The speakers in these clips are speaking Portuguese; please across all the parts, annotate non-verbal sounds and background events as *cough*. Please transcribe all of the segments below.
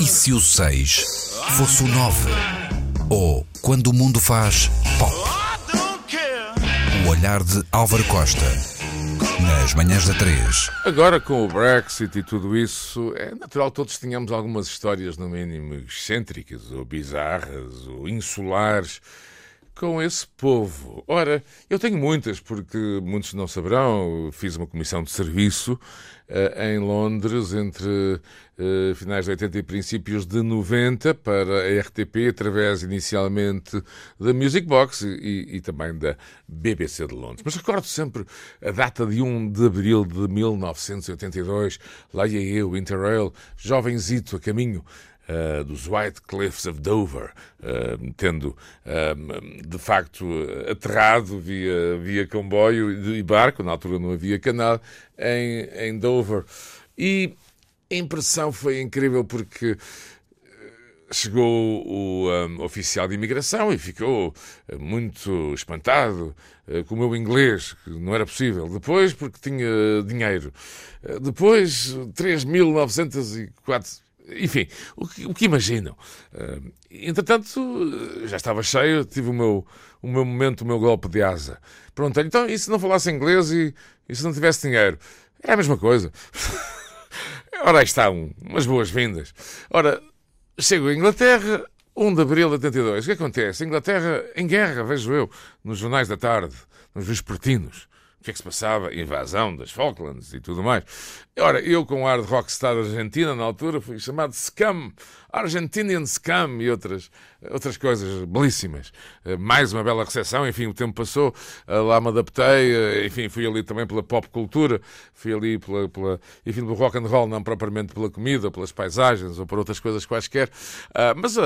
E se o 6 fosse o 9? Ou quando o mundo faz pop? O olhar de Álvaro Costa. Nas manhãs da 3. Agora, com o Brexit e tudo isso, é natural todos tenhamos algumas histórias, no mínimo, excêntricas, ou bizarras, ou insulares, com esse povo. Ora, eu tenho muitas, porque muitos não saberão, fiz uma comissão de serviço uh, em Londres entre uh, finais de 80 e princípios de 90 para a RTP, através inicialmente da Music Box e, e também da BBC de Londres. Mas recordo sempre a data de 1 de abril de 1982, lá ia eu, Interrail, jovenzito a caminho uh, dos White Cliffs of Dover, uh, tendo uh, de facto aterrado via, via comboio e barco, na altura não havia canal, em, em Dover. E a impressão foi incrível porque chegou o um, oficial de imigração e ficou muito espantado com o meu inglês, que não era possível. Depois, porque tinha dinheiro. Depois, 3.904 enfim, o que, o que imaginam? Uh, entretanto, já estava cheio, tive o meu, o meu momento, o meu golpe de asa. Pronto, então, e se não falasse inglês e, e se não tivesse dinheiro? É a mesma coisa. *laughs* Ora, aí está um, umas boas-vindas. Ora, chego à Inglaterra, 1 de abril de 82. O que acontece? A Inglaterra em guerra, vejo eu, nos jornais da tarde, nos vespertinos. O que é que se passava? Invasão das Falklands e tudo mais. Ora, eu com o ar de rockstar argentina, na altura, fui chamado Scam, Argentinian Scam e outras, outras coisas belíssimas. Eh, mais uma bela recepção, enfim, o tempo passou, eh, lá me adaptei, eh, enfim, fui ali também pela pop cultura, fui ali pela, pela enfim, pelo rock and roll, não propriamente pela comida, pelas paisagens ou por outras coisas quaisquer. Ah, mas,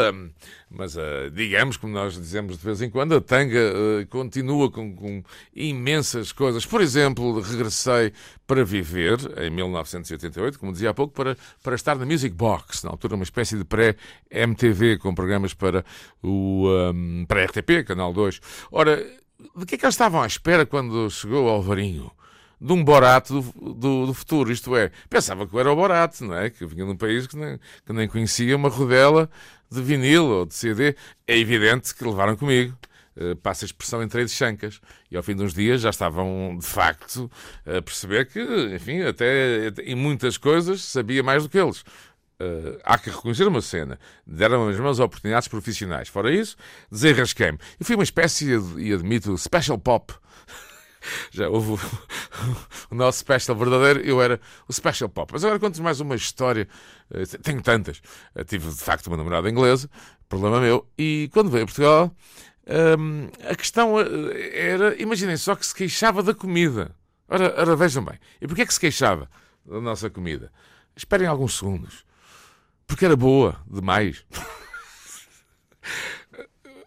mas digamos, como nós dizemos de vez em quando, a tanga continua com, com imensas coisas. Por exemplo, regressei para viver em 19 1988, como dizia há pouco, para, para estar na Music Box, na altura uma espécie de pré-MTV, com programas para, o, um, para RTP, Canal 2. Ora, de que é que eles estavam à espera quando chegou o Alvarinho? de um Borat do, do, do, futuro, isto é, pensava que eu era o Borat, não é? Que vinha de um país que nem, que nem conhecia uma rodela de vinil ou de CD. É evidente que levaram comigo. Uh, passa a expressão entre eles chancas. E ao fim de uns dias já estavam, de facto, a perceber que, enfim, até em muitas coisas sabia mais do que eles. Uh, há que reconhecer uma cena. Deram as mesmas oportunidades profissionais. Fora isso, desenrasquei-me. E fui uma espécie, e admito, special pop. *laughs* Já houve *laughs* o, nosso special verdadeiro, eu era o special pop. Mas agora conto mais uma história. Uh, tenho tantas. Tive, de facto, uma namorada inglesa, problema meu, e quando veio a Portugal a questão eh, era, imaginem só que se queixava da comida. Ora, ora vejam bem. E porquê é que se queixava da nossa comida? Esperem alguns segundos. Porque era boa demais. *laughs*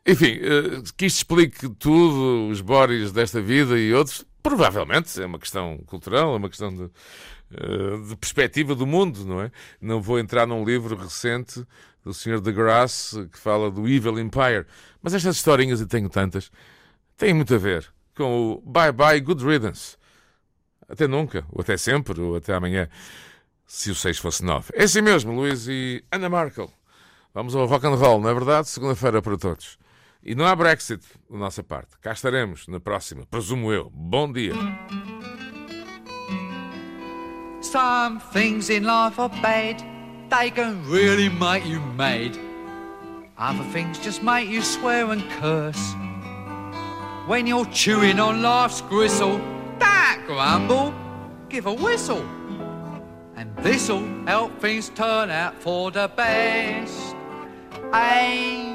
Enfim, uh, que isto explique tudo, os Boris desta vida e outros, provavelmente é uma questão cultural, é uma questão de, uh, de perspectiva do mundo, não é? Não vou entrar num livro recente do Sr. de Grasse, que fala do Evil Empire. Mas estas historinhas, e tenho tantas, têm muito a ver com o Bye Bye Good Riddance. Até nunca, ou até sempre, ou até amanhã, se o 6 fosse 9. É assim mesmo, Luís e Ana Markel. Vamos ao rock and roll, não é verdade? Segunda-feira para todos. E não há Brexit da nossa parte. Cá estaremos na próxima, presumo eu. Bom dia. Some things in life are bad. they can really make you mad. Other things just make you swear and curse. When you're chewing on life's gristle, that grumble, give a whistle. And this'll help things turn out for the best. And